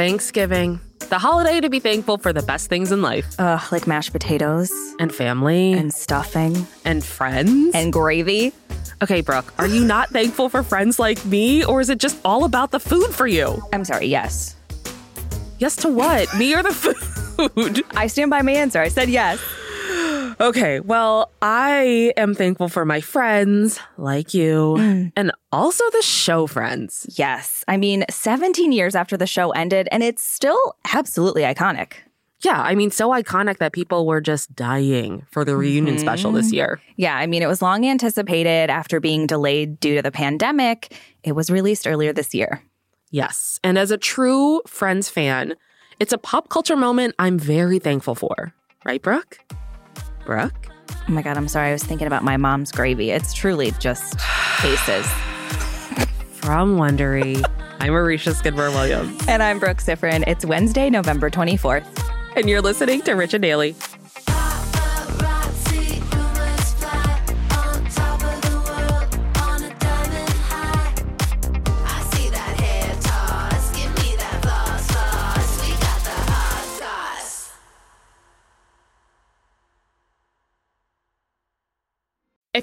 Thanksgiving, the holiday to be thankful for the best things in life Ugh, like mashed potatoes and family and, stuffing and friends. and gravy. okay, Brooke, are you not thankful for friends like me, or is it just all about the food for you? I'm sorry, yes. Yes to what? me or the food? I stand by my answer. I said yes. Okay, well, I am thankful for my friends like you mm. and also the show friends. Yes. I mean, 17 years after the show ended, and it's still absolutely iconic. Yeah, I mean, so iconic that people were just dying for the reunion mm-hmm. special this year. Yeah, I mean, it was long anticipated after being delayed due to the pandemic. It was released earlier this year. Yes, and as a true Friends fan, it's a pop culture moment I'm very thankful for. Right, Brooke? Brooke? Oh my God, I'm sorry. I was thinking about my mom's gravy. It's truly just faces. From Wondery, I'm Aricia Skidmore Williams, And I'm Brooke Siffrinn. It's Wednesday, November 24th. and you're listening to Rich and Daily.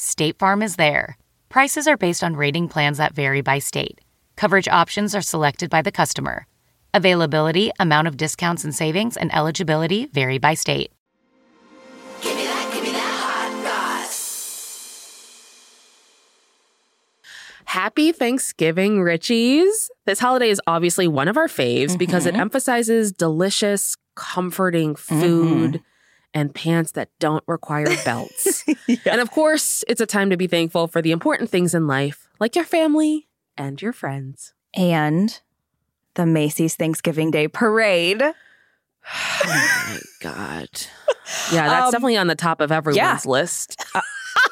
State Farm is there. Prices are based on rating plans that vary by state. Coverage options are selected by the customer. Availability, amount of discounts and savings, and eligibility vary by state. Give me that, give me that hot sauce. Happy Thanksgiving, Richies. This holiday is obviously one of our faves because it mm-hmm. emphasizes delicious, comforting mm-hmm. food and pants that don't require belts. And of course, it's a time to be thankful for the important things in life, like your family and your friends. And the Macy's Thanksgiving Day Parade. Oh my God. Yeah, that's Um, definitely on the top of everyone's yeah. list.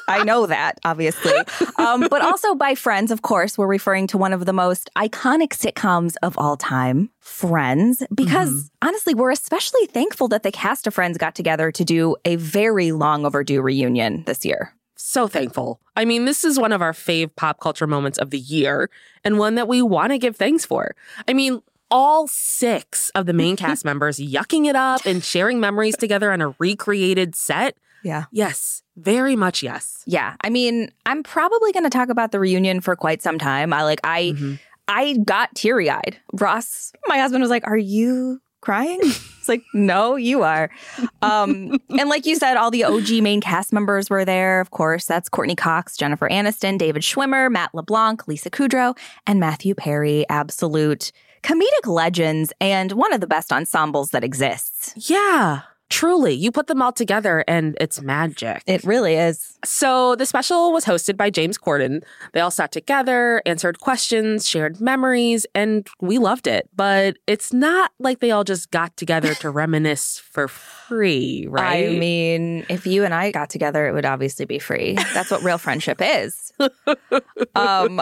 I know that, obviously. Um, but also by Friends, of course, we're referring to one of the most iconic sitcoms of all time, Friends, because honestly, we're especially thankful that the cast of Friends got together to do a very long overdue reunion this year. so thankful. I mean, this is one of our fave pop culture moments of the year and one that we want to give thanks for. I mean, all six of the main cast members yucking it up and sharing memories together on a recreated set. Yeah. Yes, very much yes. Yeah. I mean, I'm probably going to talk about the reunion for quite some time. I like, I, I got teary eyed. Ross, my husband was like, Are you crying? It's like, No, you are. Um, and like you said, all the OG main cast members were there. Of course, that's Courteney Cox, Jennifer Aniston, David Schwimmer, Matt LeBlanc, Lisa Kudrow, and Matthew Perry. Absolute comedic legends and one of the best ensembles that exists. Yeah. Truly, you put them all together and it's magic. It really is. So the special was hosted by James Corden. They all sat together, answered questions, shared memories, and we loved it. But it's not like they all just got together to reminisce for free, right? I mean, if you and I got together, it would obviously be free. That's what real friendship is. um,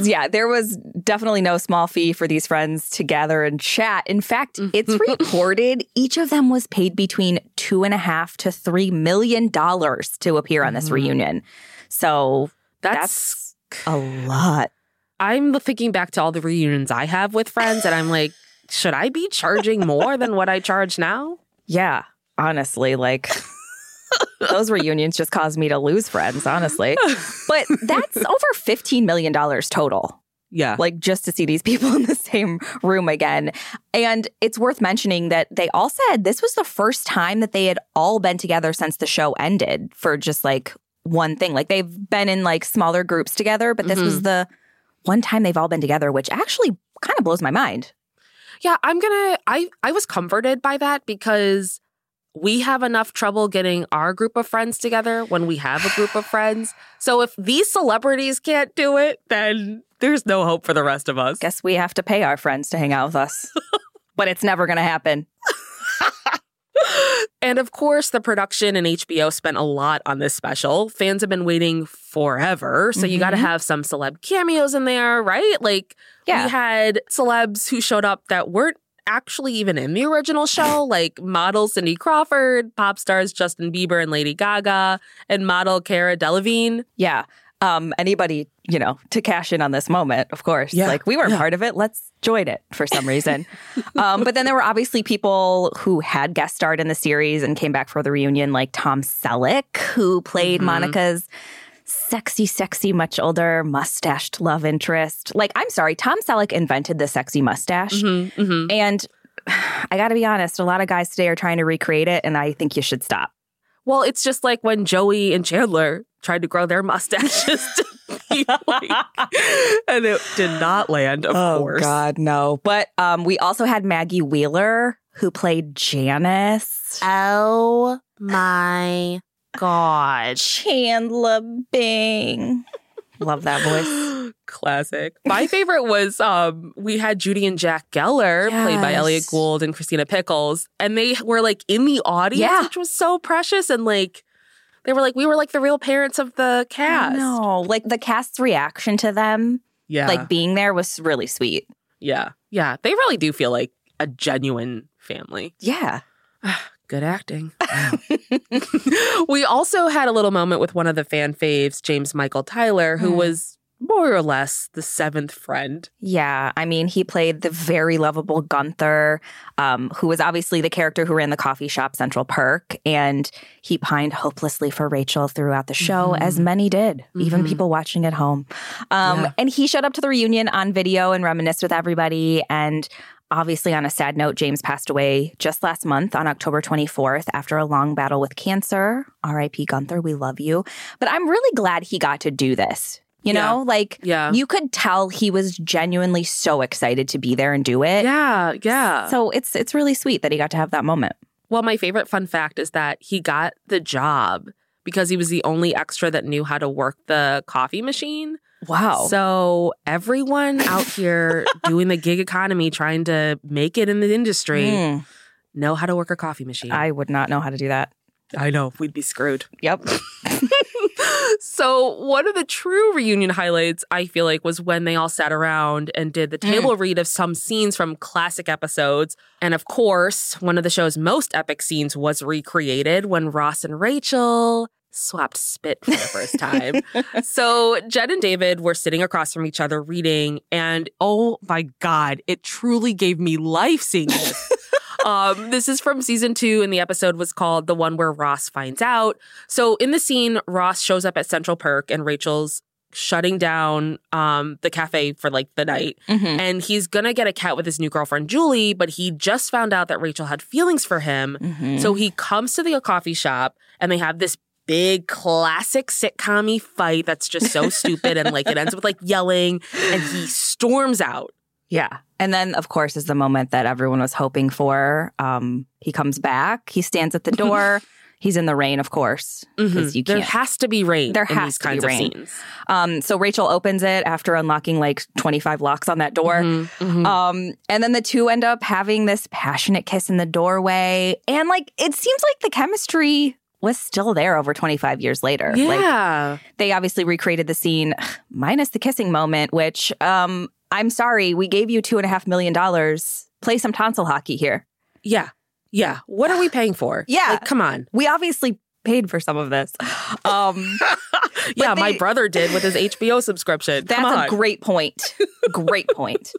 yeah, there was definitely no small fee for these friends to gather and chat. In fact, it's reported each of them was paid between two and a half to three million dollars to appear on this mm-hmm. reunion. So that's, that's a lot. I'm thinking back to all the reunions I have with friends, and I'm like, should I be charging more than what I charge now? Yeah, honestly, like those reunions just caused me to lose friends, honestly. But that's over $15 million total. Yeah. Like just to see these people in the same room again. And it's worth mentioning that they all said this was the first time that they had all been together since the show ended for just like one thing. Like they've been in like smaller groups together, but this was mm-hmm. the one time they've all been together, which actually kind of blows my mind. Yeah, I'm gonna. I I was comforted by that because we have enough trouble getting our group of friends together when we have a group of friends. So if these celebrities can't do it, then there's no hope for the rest of us. Guess we have to pay our friends to hang out with us. but it's never going to happen. And of course, the production and HBO spent a lot on this special. Fans have been waiting forever. So you got to mm-hmm. have some celeb cameos in there, right? Like, Yeah. we had celebs who showed up that weren't actually even in the original show, like model Cindy Crawford, pop stars Justin Bieber and Lady Gaga, and model Cara Delevingne. Yeah. Um, anybody, you know, to cash in on this moment, of course. Yeah, Like we weren't yeah. part of it. Let's join it for some reason. um, but then there were obviously people who had guest starred in the series and came back for the reunion, like Tom Selleck, who played Mhm. Monica's sexy, sexy, much older mustached love interest. Like, I'm sorry, Tom Selleck invented the sexy mustache. Mhm, mhm. And I got to be honest, a lot of guys today are trying to recreate it, and I think you should stop. Well, it's just like when Joey and Chandler tried to grow their mustaches like, and it did not land, of course. Oh, God, no. But um, we also had Maggie Wheeler, who played Janice. Oh my God. Chandler Bing. Love that voice. Classic. My favorite was um we had Judy and Jack Geller, played by Yes. Elliot Gould and Christina Pickles, and they were like in the audience, Yeah. which was so precious and like they were like we were like the real parents of the cast. No, like the cast's reaction to them, Yeah. like being there was really sweet. yeah. Yeah. They really do feel like a genuine family. Yeah. Good acting. Wow. we also had a little moment with one of the fan faves, James Michael Tyler, who Hmm. was more or less the seventh friend. Yeah, I mean, he played the very lovable Gunther, um, who was obviously the character who ran the coffee shop Central Perk, and he pined hopelessly for Rachel throughout the show, Mhm. as many did, even Mhm. people watching at home. Um, Yeah. And he showed up to the reunion on video and reminisced with everybody. And obviously, on a sad note, James passed away just last month on October 24th after a long battle with cancer. R.I.P. Gunther, we love you. But I'm really glad he got to do this. You Yeah. know, like Yeah. you could tell he was genuinely so excited to be there and do it. Yeah, yeah. So it's it's really sweet that he got to have that moment. Well, my favorite fun fact is that he got the job because he was the only extra that knew how to work the coffee machine. Wow. So everyone out here doing the gig economy, trying to make it in the industry, Mm, know how to work a coffee machine. I would not know how to do that. I know we'd be screwed. Yep. so one of the true reunion highlights I feel like was when they all sat around and did the mm. table read of some scenes from classic episodes. And of course, one of the show's most epic scenes was recreated when Ross and Rachel swapped spit for the first time. so Jen and David were sitting across from each other reading and oh my god, it truly gave me life seeing this. Um, this is from season two, and the episode was called The One Where Ross Finds Out. So, in the scene, Ross shows up at Central Perk, and Rachel's shutting down um, the cafe for like the night. Mhm. And he's gonna get a cat with his new girlfriend, Julie, but he just found out that Rachel had feelings for him. Mhm. So, he comes to the coffee shop, and they have this big classic sitcom fight that's just so stupid and like it ends with like yelling and he storms out Yeah. And then, of course, is the moment that everyone was hoping for. Um, he comes back. He stands at the door. He's in the rain, of course, you There has to be rain There in has these to be rain. Um, so Rachel opens it after unlocking like 25 locks on that door. Mhm, mhm. Um, and then the two end up having this passionate kiss in the doorway. And like, it seems like the chemistry was still there over 25 years later. Like, yeah. they obviously recreated the scene minus the kissing moment, which, um, I'm sorry, we gave you two and a half million dollars. Play some tonsil hockey here. yeah. Yeah. What are we paying for? Yeah. Like, come on. We obviously paid for some of this. Um, Yeah, my brother did with his HBO subscription. That's come on. a great point. great point.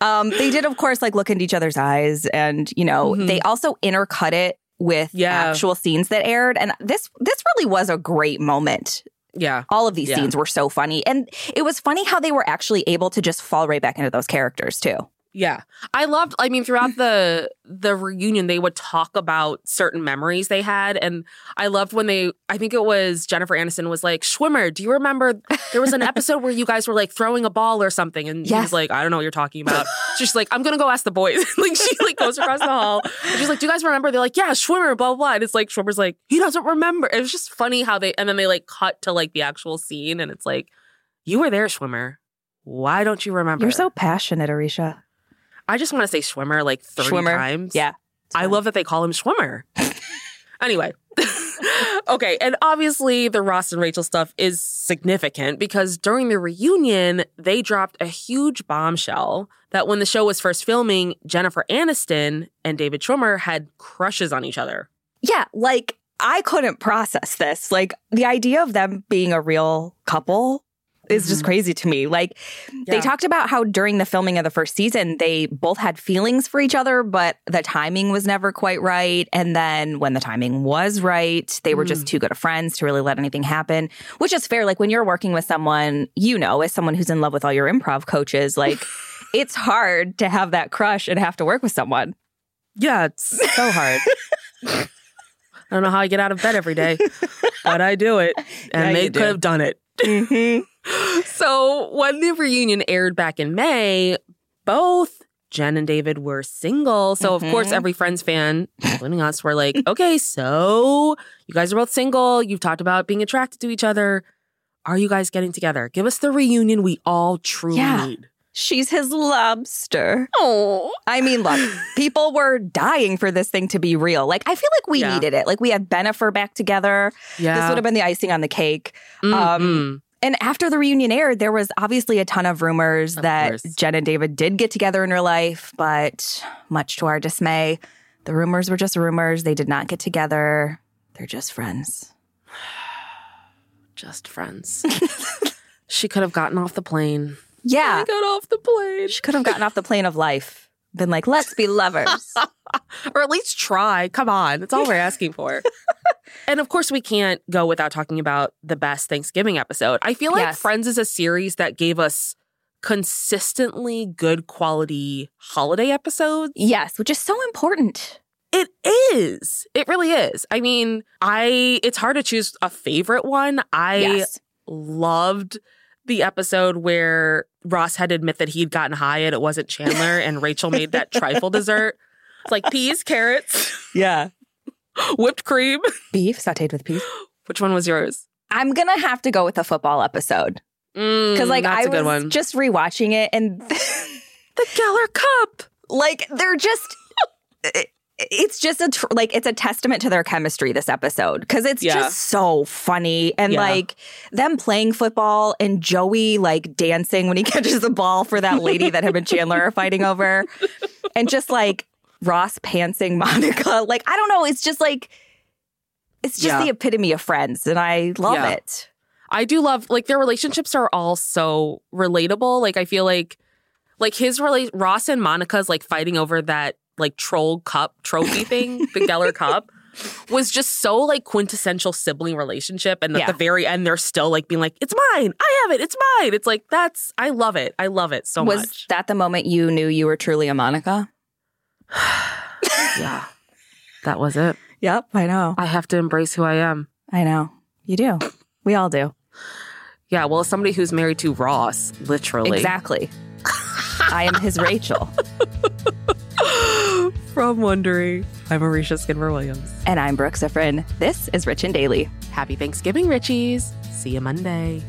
Um, they did, of course, like look into each other's eyes, and you know, Mhm. they also intercut it with Yeah. actual scenes that aired, and this this really was a great moment. Yeah. All of these Yeah. scenes were so funny, and it was funny how they were actually able to just fall right back into those characters too. Yeah. I loved I mean throughout the the reunion they would talk about certain memories they had and I loved when they I think it was Jennifer Aniston was like, "Schwimmer, do you remember there was an episode where you guys were like throwing a ball or something?" And Yes. he's like, "I don't know what you're talking about." She's like, "I'm going to go ask the boys." like she like goes across the hall. And she's like, "Do you guys remember?" They're like, "Yeah, Schwimmer, blah blah." blah. And it's like Schwimmer's like, "He doesn't remember." It was just funny how they and then they like cut to like the actual scene and it's like, "You were there, Schwimmer. Why don't you remember?" You're so passionate, Aricia. I just want to say swimmer like 30 Schwimmer. times. Yeah, I love that they call him swimmer. anyway. okay. And obviously, the Ross and Rachel stuff is significant because during the reunion, they dropped a huge bombshell that when the show was first filming, Jennifer Aniston and David Schwimmer had crushes on each other. yeah. Like I couldn't process this. Like the idea of them being a real couple is just Mhm. crazy to me. Like They talked about how during the filming of the first season, they both had feelings for each other, but the timing was never quite right. And then when the timing was right, they were just too good of friends to really let anything happen, which is fair. Like when you're working with someone, you know, as someone who's in love with all your improv coaches, like it's hard to have that crush and have to work with someone. Yeah, it's so hard. I don't know how I get out of bed every day, but I do it. And Yeah, they could do. have done it. So when the reunion aired back in May, both Jen and David were single. So of course, Mhm. every Friends fan, including us, were like, okay, so you guys are both single. You've talked about being attracted to each other. Are you guys getting together? Give us the reunion we all truly Yeah. need. She's his lobster. Oh. I mean, look, people were dying for this thing to be real. Like, I feel like we Yeah. needed it. Like, we had Benifer back together. Yeah. This would have been the icing on the cake. Mhm. um, And after the reunion aired, there was obviously a ton of rumors Of that course. Jen and David did get together in real life, but much to our dismay, the rumors were just rumors. They did not get together. They're just friends. just friends. she could have gotten off the plane. Yeah. I got off the plane. She could have gotten off the plane of life, been like, let's be lovers. or at least try. Come on. That's all we're asking for. and of course, we can't go without talking about the best Thanksgiving episode. I feel like Yes. Friends is a series that gave us consistently good quality holiday episodes. yes, which is so important. It is. It really is. I mean, I it's hard to choose a favorite one. I yes. loved the episode where Ross had to admit that he'd gotten high and it wasn't Chandler and Rachel made that trifle dessert. It's like peas, carrots, Yeah. whipped cream. Beef sauteed with peas. Which one was yours? I'm going to have to go with the football episode. Mm, because Because, like, that's I a good was one. just rewatching it and. the Geller Cup. like they're just it- it's just a tr- like it's a testament to their chemistry this episode because it's Yeah. just so funny and Yeah. like them playing football and Joey like dancing when he catches the ball for that lady that him and Chandler are fighting over and just like Ross pantsing Monica like I don't know it's just like it's just Yeah. the epitome of friends and I love it I do love like their relationships are all so relatable. Like I feel like like his rela- Ross and Monica's like fighting over that like troll cup trophy thing, the Geller Cup, was just so like quintessential sibling relationship. And at Yeah. the very end, they're still like being like, "It's mine, I have it, it's mine." It's like that's I love it, I love it so was much. Was that the moment you knew you were truly a Monica yeah, that was it. yep I know I have to embrace who I am. I know you do we all do Yeah, well, somebody who's married to Ross, literally. Exactly. I am his Rachel. From Wondery, I'm Aricia Skidmore Williams. And I'm Brooke Siffrinn. This is Rich and Daily. Happy Thanksgiving, Richies. See you Monday.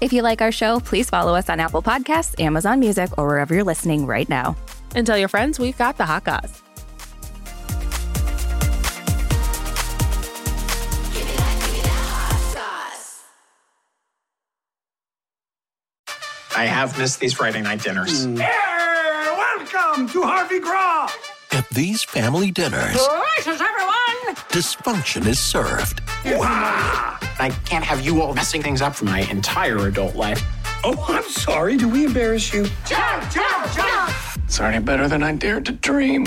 If you like our show, please follow us on Apple Podcasts, Amazon Music, or wherever you're listening right now. And tell your friends we've got the hot goss. I have missed these Friday night dinners. Mm. Hey, welcome to Harvey Graw. At these family dinners, delicious everyone. dysfunction is served. I can't have you all messing things up for my entire adult life. Oh, I'm sorry. Do we embarrass you? Jump, jump, jump. It's already better than I dared to dream.